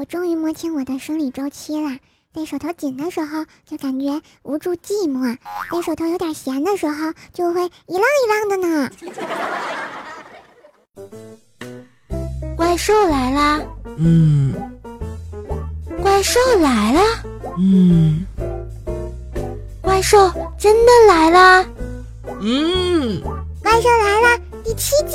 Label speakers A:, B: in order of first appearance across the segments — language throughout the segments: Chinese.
A: 我终于摸清我的生理周期了。在手头紧的时候，就感觉无助寂寞；在手头有点闲的时候，就会一浪一浪的呢。
B: 怪兽来啦！
C: 嗯
B: 怪兽来啦！
C: 嗯
B: 怪兽真的来啦！
C: 嗯，
A: 怪兽来了第七季。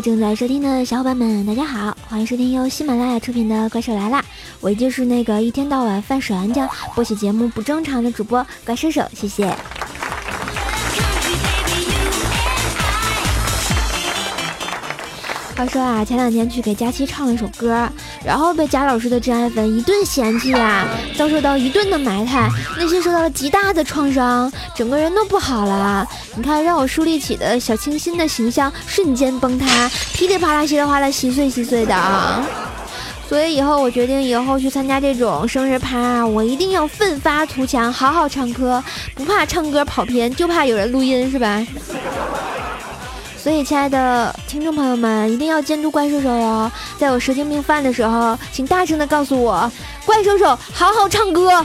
B: 正在收听的小伙伴们，大家好，欢迎收听由喜马拉雅出品的《怪兽来啦》，我就是那个一天到晚犯手玩家、播起节目不正常的主播怪兽手，谢谢。话说啊，前两天去给佳期唱了一首歌，然后被贾老师的真爱粉一顿嫌弃呀，遭受到一顿的埋汰，内心受到了极大的创伤，整个人都不好了。你看，让我树立起的小清新的形象瞬间崩塌，噼里啪啦、稀里哗啦、稀碎稀碎的啊！所以以后我决定，以后去参加这种生日趴，我一定要奋发图强，好好唱歌，不怕唱歌跑偏，就怕有人录音，是吧？所以，亲爱的听众朋友们，一定要监督怪兽手哟！在我蛇精病犯的时候，请大声的告诉我，怪兽手好好唱歌。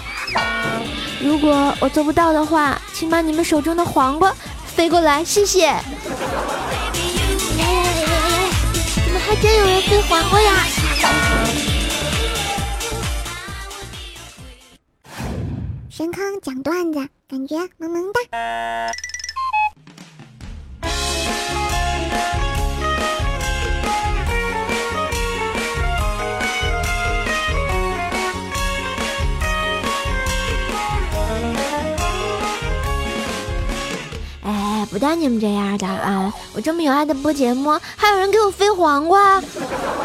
B: 如果我做不到的话，请把你们手中的黄瓜飞过来，谢谢。怎么还真有人飞黄瓜呀？
A: 神坑讲段子，感觉萌萌哒。
B: 不带你们这样的啊！我这么有爱的播节目，还有人给我飞黄瓜，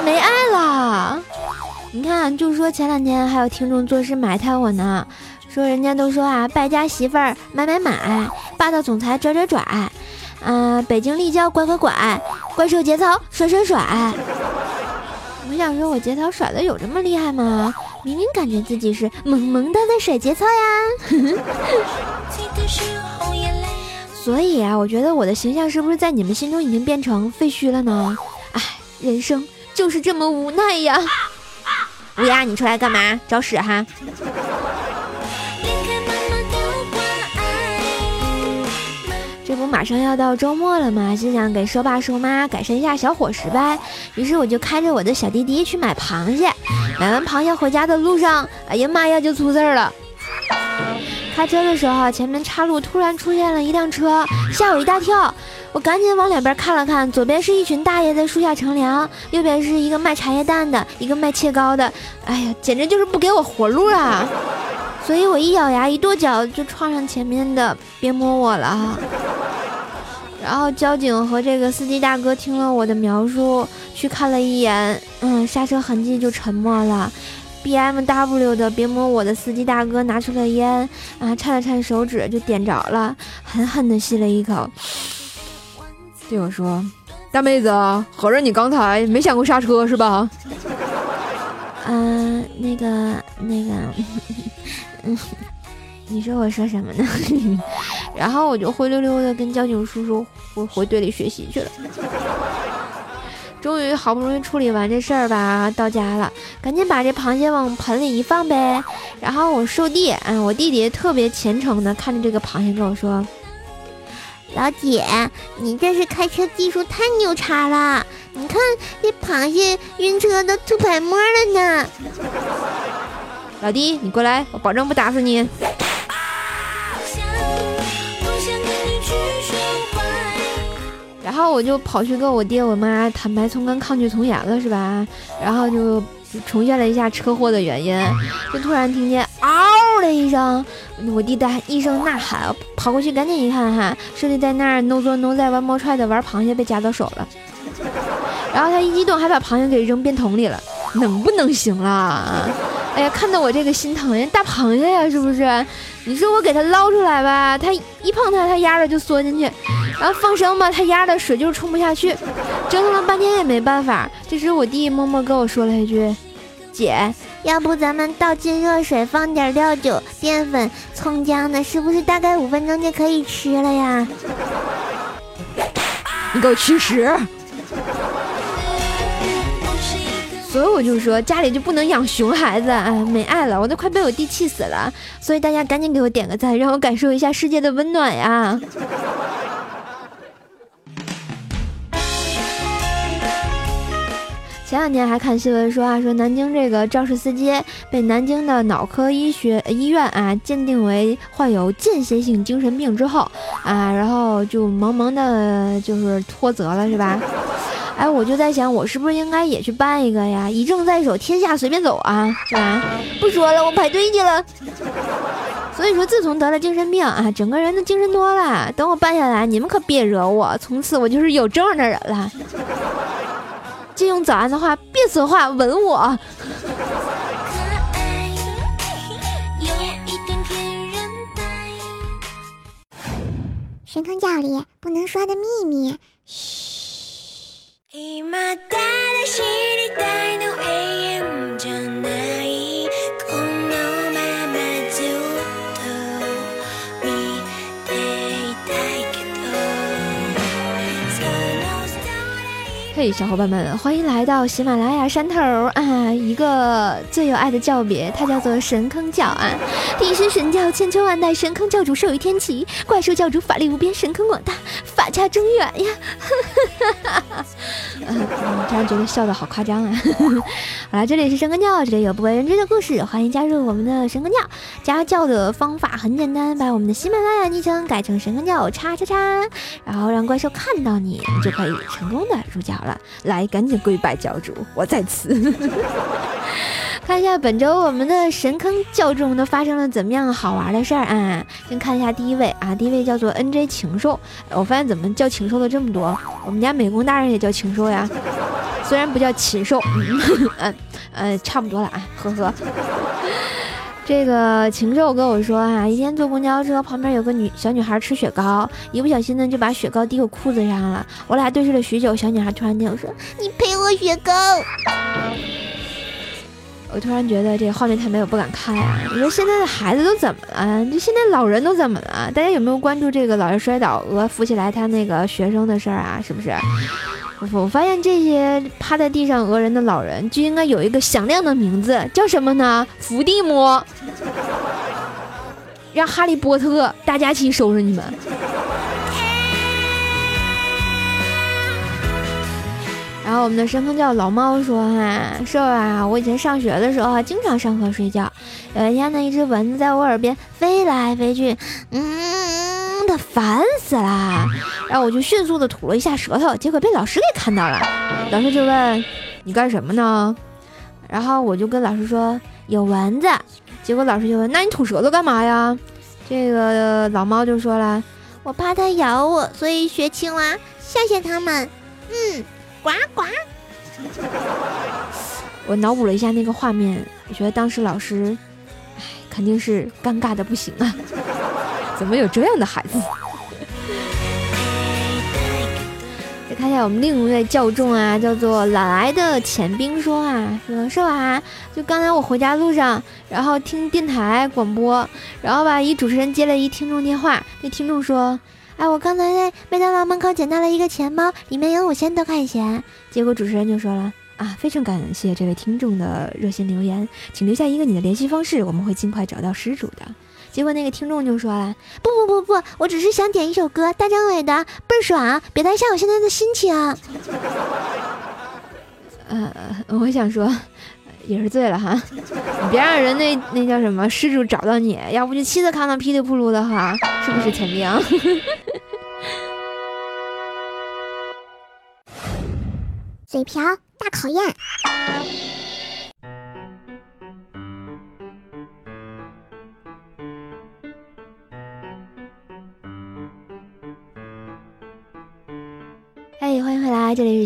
B: 没爱了。你看，就说前两天还有听众做事埋汰我呢，说人家都说啊，败家媳妇儿买买买，霸道总裁拽拽拽，嗯，北京立交拐拐拐，怪兽节操甩甩甩。我想说，我节操甩的有这么厉害吗？明明感觉自己是萌萌哒的甩节操呀。所以啊，我觉得我的形象是不是在你们心中已经变成废墟了呢？唉，人生就是这么无奈呀！乌鸦，你出来干嘛？找屎哈！这不马上要到周末了吗？就想给说爸说妈改善一下小伙食呗。于是我就开着我的小滴滴去买螃蟹。买完螃蟹回家的路上，哎呀妈呀，就出事儿了。开车的时候，前面岔路突然出现了一辆车，吓我一大跳。我赶紧往两边看了看，左边是一群大爷在树下乘凉，右边是一个卖茶叶蛋的，一个卖切糕的。哎呀，简直就是不给我活路啊！所以我一咬牙，一跺脚就撞上前面的，别摸我了。然后交警和这个司机大哥听了我的描述，去看了一眼，嗯，刹车痕迹就沉默了。B M W 的别摸我的司机大哥拿出了烟啊，颤了颤手指就点着了，狠狠地吸了一口，对我说：“
C: 大妹子，合着你刚才没想过刹车是吧？”
B: 嗯，那个那个，嗯，你说我说什么呢？然后我就灰溜溜的跟交警叔叔回回队里学习去了。终于好不容易处理完这事儿吧，到家了，赶紧把这螃蟹往盆里一放呗。然后我叔弟，嗯，我弟弟特别虔诚的看着这个螃蟹跟我说：“老姐，你这是开车技术太牛叉了！你看这螃蟹晕车都吐白沫了呢。”
C: 老弟，你过来，我保证不打死你。
B: 然后我就跑去跟我爹我妈坦白从宽，抗拒从严了，是吧？然后就重现了一下车祸的原因，就突然听见嗷的一声，我弟大一声呐喊，跑过去赶紧一看哈，顺利在那儿弄作弄在玩猫踹的玩螃蟹，被夹到手了。然后他一激动，还把螃蟹给扔便桶里了，能不能行了？哎呀，看到我这个心疼，人大螃蟹呀，是不是？你说我给它捞出来吧，它一碰它，它压着就缩进去；然后放生吧，他压的水就是冲不下去，折腾了半天也没办法。这时我弟默默跟我说了一句：“姐，
A: 要不咱们倒进热水，放点料酒、淀粉、葱姜的，是不是大概五分钟就可以吃了呀？”
B: 你给我去屎！所以我就说家里就不能养熊孩子，哎，没爱了，我都快被我弟气死了。所以大家赶紧给我点个赞，让我感受一下世界的温暖呀！前两天还看新闻说啊，说南京这个肇事司机被南京的脑科医学医院啊鉴定为患有间歇性精神病之后啊，然后就萌萌的就是脱责了，是吧？哎，我就在想，我是不是应该也去办一个呀？一证在手，天下随便走啊，是吧？不说了，我排队去了。所以说，自从得了精神病啊，整个人都精神多了。等我办下来，你们可别惹我，从此我就是有证的人了。借用早安的话，别说话，吻我。
A: 神坑教里不能说的秘密，嘘。
B: 嘿，小伙伴们，欢迎来到喜马拉雅山头啊！一个最有爱的教别，它叫做神坑教啊！地师神教千秋万代，神坑教主寿与天齐，怪兽教主法力无边，神坑广大，法家中远呀！嗯，突然觉得笑的好夸张啊！好了，这里是神坑教，这里有不为人知的故事，欢迎加入我们的神坑教。加教的方法很简单，把我们的喜马拉雅昵称改成神坑教叉叉叉，然后让怪兽看到，你就可以成功的入教了。来，赶紧跪拜教主，我在此。看一下本周我们的神坑教众都发生了怎么样好玩的事儿啊？先看一下第一位啊，第一位叫做 N J 禽兽。我发现怎么叫禽兽的这么多？我们家美工大人也叫禽兽呀，虽然不叫禽兽，嗯 呃差不多了啊，呵呵。这个禽兽跟我说啊，一天坐公交车，旁边有个女小女孩吃雪糕，一不小心呢就把雪糕滴我裤子上了。我俩对视了许久，小女孩突然间我说：“
A: 你赔我雪糕。”
B: 我突然觉得这画面太美，我不敢看呀。你说现在的孩子都怎么了？这现在老人都怎么了？大家有没有关注这个老人摔倒鹅扶起来他那个学生的事儿啊？是不是？我我发现这些趴在地上讹人的老人就应该有一个响亮的名字，叫什么呢？伏地魔，让哈利波特大家去收拾你们。然后我们的神坑教老猫说：“哈，瘦啊，我以前上学的时候啊，经常上课睡觉。有一天呢，一只蚊子在我耳边飞来飞去，嗯，的烦死了。然后我就迅速的吐了一下舌头，结果被老师给看到了。老师就问：你干什么呢？然后我就跟老师说：有蚊子。结果老师就问：那你吐舌头干嘛呀？这个老猫就说了：
A: 我怕它咬我，所以学青蛙吓吓它们。嗯。”呱呱！
B: 我脑补了一下那个画面，我觉得当时老师，哎，肯定是尴尬的不行啊！怎么有这样的孩子？再看一下我们另一位教众啊，叫做懒来的钱冰说啊，说是吧？就刚才我回家路上，然后听电台广播，然后吧，一主持人接了一听众电话，那听众说。哎，我刚才在麦当劳门口捡到了一个钱包，里面有五千多块钱。结果主持人就说了啊，非常感谢这位听众的热心留言，请留下一个你的联系方式，我们会尽快找到失主的。结果那个听众就说了，不不不不，我只是想点一首歌，大张伟的《倍儿爽》，别太像我现在的心情。呃，我想说，也是醉了哈，你别让人那那叫什么失主找到你，要不就亲自看到噼里扑噜的哈，是不是钱兵？
A: 嘴瓢大考验。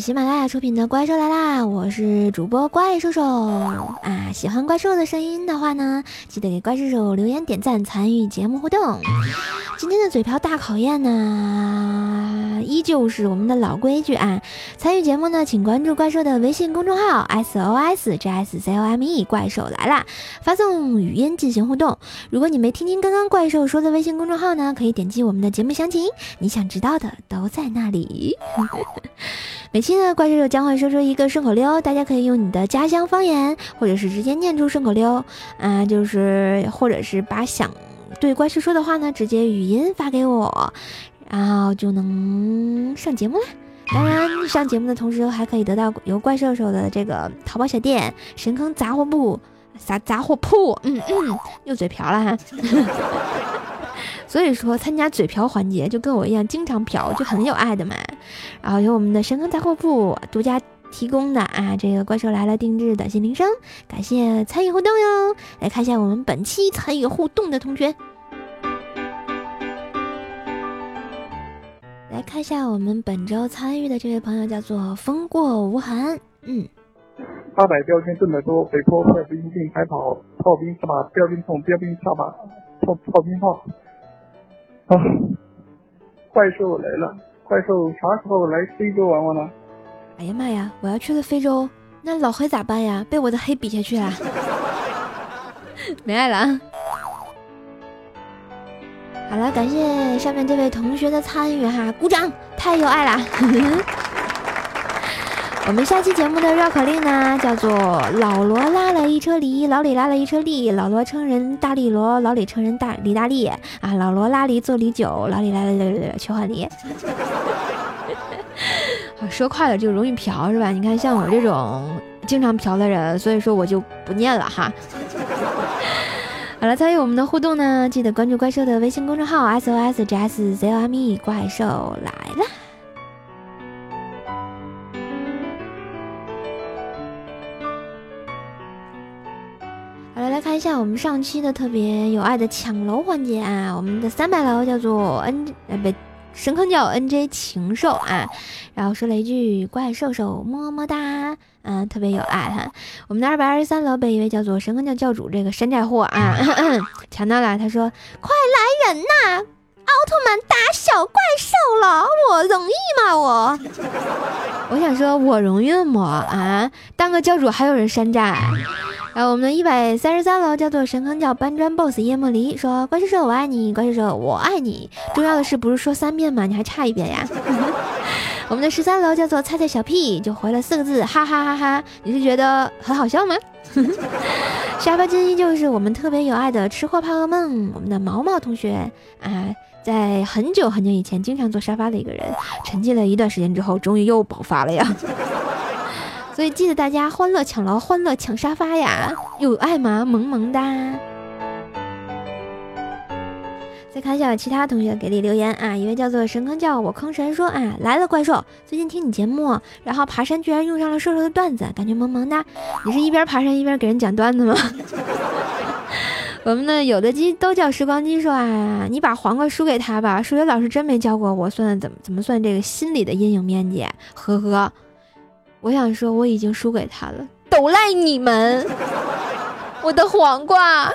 B: 喜马拉雅出品的《怪兽来啦》，我是主播怪兽兽啊。喜欢怪兽的声音的话呢，记得给怪兽兽留言点赞，参与节目互动。今天的嘴瓢大考验呢，依旧是我们的老规矩啊。参与节目呢，请关注怪兽的微信公众号 S O S J S C O M E，怪兽来啦，发送语音进行互动。如果你没听清刚刚怪兽说的微信公众号呢，可以点击我们的节目详情，你想知道的都在那里。每期呢，怪兽兽将会说出一个顺口溜，大家可以用你的家乡方言，或者是直接念出顺口溜，啊，就是或者是把想对怪兽说的话呢，直接语音发给我，然后就能上节目啦。当然，上节目的同时还可以得到由怪兽兽的这个淘宝小店神坑杂货铺杂杂货铺，嗯嗯，又嘴瓢了哈。所以说，参加嘴瓢环节就跟我一样，经常瓢就很有爱的嘛。然后由我们的神坑杂货铺独家提供的啊，这个怪兽来了定制短信铃声，感谢参与互动哟。来看一下我们本期参与互动的同学，看一下我们本周参与的这位朋友叫做风过无痕，嗯。
D: 八百标签挣得多，北坡快兵并排跑，炮兵上把标兵冲，标兵跳把炮炮兵炮。啊！怪兽来了！怪兽啥时候来非洲玩玩呢？
B: 哎呀妈呀！我要去了非洲，那老黑咋办呀？被我的黑比下去了。没爱了。好了，感谢上面这位同学的参与哈，鼓掌！太有爱了。我们下期节目的绕口令呢，叫做老罗拉了一车梨，老李拉了一车梨，老罗称人大力罗，老李称人大李大力啊，老罗拉梨做梨酒，老李来了去换梨。说快了就容易瓢是吧？你看像我这种经常瓢的人，所以说我就不念了哈。好了，参与我们的互动呢，记得关注怪兽的微信公众号 S O S J S Z O M E，怪兽来了。好了，来看一下我们上期的特别有爱的抢楼环节啊，我们的三百楼叫做 N 呃不神坑叫 NJ 禽兽啊，然后说了一句怪兽兽么么哒，嗯，特别有爱哈。我们的二百二十三楼被一位叫做神坑教教主这个山寨货啊 抢到了，他说快来人呐，奥特曼打小怪兽了，我容易吗我？我想说我容易吗啊？当个教主还有人山寨？然后我们的一百三十三楼叫做神坑教搬砖 boss 叶莫离说：“怪兽兽我爱你，怪兽兽我爱你。重要的是不是说三遍吗？你还差一遍呀。”我们的十三楼叫做菜菜小屁，就回了四个字：哈哈哈哈。你是觉得很好笑吗？沙发君依旧是我们特别有爱的吃货怕噩梦。我们的毛毛同学啊，在很久很久以前经常坐沙发的一个人，沉寂了一段时间之后，终于又爆发了呀。所以记得大家欢乐抢楼，欢乐抢沙发呀！有爱吗？萌萌哒。再看一下其他同学给力留言啊，一位叫做神坑叫我坑神说啊来了怪兽，最近听你节目，然后爬山居然用上了瘦瘦的段子，感觉萌萌哒。你是一边爬山一边给人讲段子吗？我们的有的鸡都叫时光机说啊，你把黄瓜输给他吧，数学老师真没教过我算怎么怎么算这个心理的阴影面积，呵呵。我想说，我已经输给他了，都赖你们！我的黄瓜，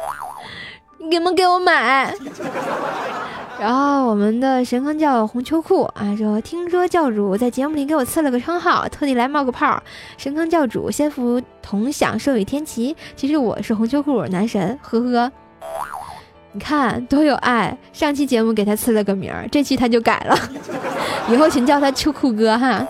B: 你们给我买。然后我们的神坑教红秋裤啊说，听说教主在节目里给我赐了个称号，特地来冒个泡。神坑教主，先福同享，寿与天齐。其实我是红秋裤男神，呵呵。你看多有爱，上期节目给他赐了个名儿，这期他就改了，以后请叫他秋裤哥哈。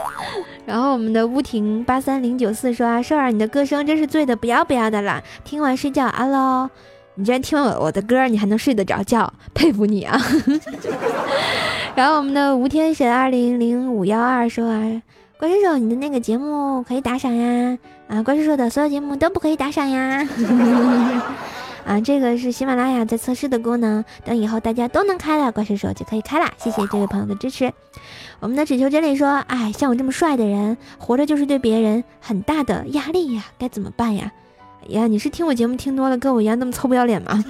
B: 然后我们的乌婷八三零九四说啊，瘦儿你的歌声真是醉的不要不要的了，听完睡觉啊喽！你居然听完我我的歌，你还能睡得着觉，佩服你啊！然后我们的吴天神二零零五幺二说啊，关叔叔你的那个节目可以打赏呀，啊关叔叔的所有节目都不可以打赏呀。啊，这个是喜马拉雅在测试的功能，等以后大家都能开了，怪兽手就可以开了。谢谢这位朋友的支持。我们的只求真理说，哎，像我这么帅的人，活着就是对别人很大的压力呀，该怎么办呀？哎呀，你是听我节目听多了，跟我一样那么臭不要脸吗？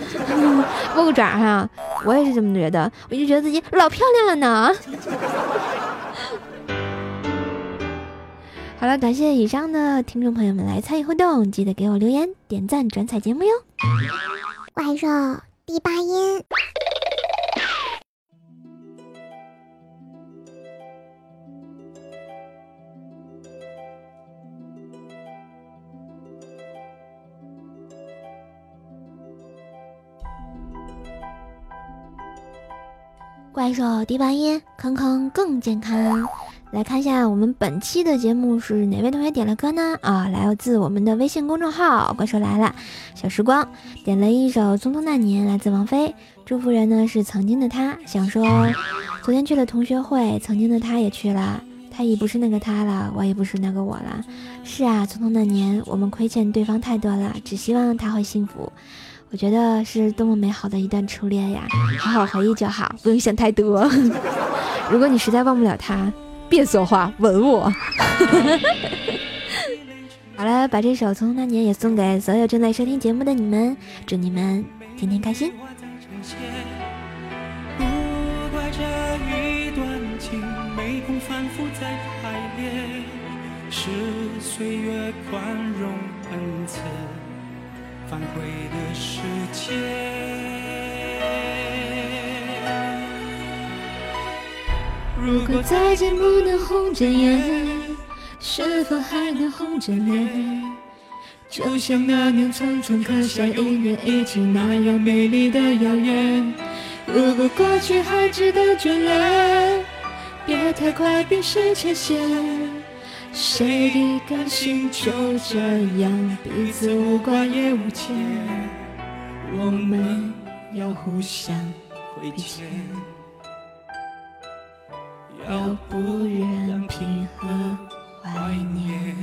B: 握个爪哈，我也是这么觉得，我就觉得自己老漂亮了呢。好了，感谢以上的听众朋友们来参与互动，记得给我留言、点赞、转采节目哟。
A: 怪兽第八音。
B: 怪兽第八音，康康更健康。来看一下我们本期的节目是哪位同学点了歌呢？啊，来自我们的微信公众号“怪兽来了”，小时光点了一首《匆匆那年》，来自王菲。祝福人呢是曾经的他，想说昨天去了同学会，曾经的他也去了，他已不是那个他了，我也不是那个我了。是啊，匆匆那年，我们亏欠对方太多了，只希望他会幸福。我觉得是多么美好的一段初恋呀，好好回忆就好，不用想太多。如果你实在忘不了他。别说话，吻我。好了，把这首《匆匆那年》也送给所有正在收听节目的你们，祝你们天天开心。是岁月宽容恩赐，反悔的时间。如果再见不能红着眼，是否还能红着脸？就像那年匆匆刻下一年一起那样美丽的谣言。如果过去还值得眷恋，别太快冰释前嫌。谁的感情就这样彼此无挂也无牵？我们要互相亏欠。要不忍平和怀念。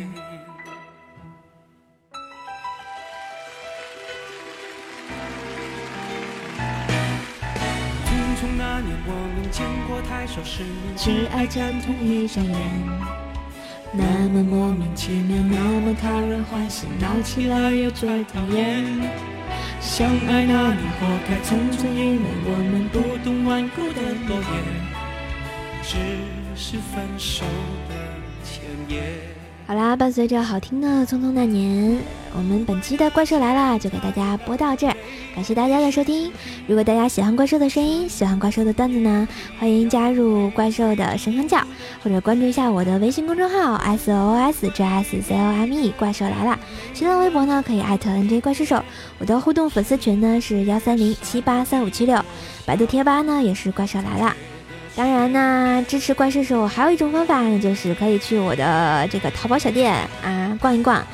B: 匆匆那年，我们见过太少世面，只爱讲同一张脸。那么莫名其妙，那么讨人欢喜，闹起来又最讨厌。相爱那年，活该匆匆因为我们不懂顽固的诺言。只是分手的前言。好啦，伴随着好听的《匆匆那年》，我们本期的怪兽来了就给大家播到这儿，感谢大家的收听。如果大家喜欢怪兽的声音，喜欢怪兽的段子呢，欢迎加入怪兽的神坑教，或者关注一下我的微信公众号 S O S J S Z O M E 怪兽来了。新浪微博呢可以艾特 N J 怪兽手，我的互动粉丝群呢是幺三零七八三五七六，百度贴吧呢也是怪兽来了。当然呢，支持怪兽手还有一种方法，那就是可以去我的这个淘宝小店啊逛一逛。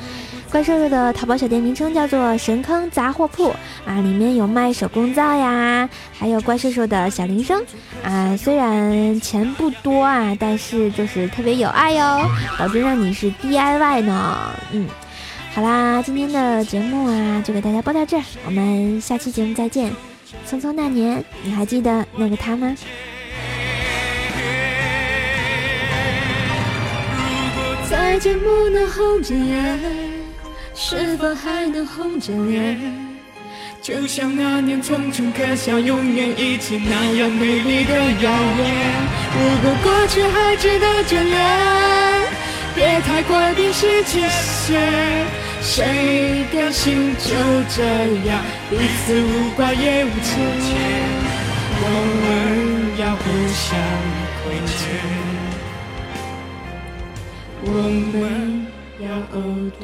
B: 怪兽兽的淘宝小店名称叫做神坑杂货铺啊，里面有卖手工皂呀，还有怪兽兽的小铃声啊。虽然钱不多啊，但是就是特别有爱哟，保证让你是 DIY 呢。嗯，好啦，今天的节目啊就给大家播到这儿，我们下期节目再见。匆匆那年，你还记得那个他吗？再见不能红着眼，是否还能红着脸？就像那年匆匆刻下永远一起那样美丽的谣言。如果过去还值得眷恋，别太快冰释前嫌。谁的心就这样彼此无挂也无牵？我们要互相亏欠。我们要藕断。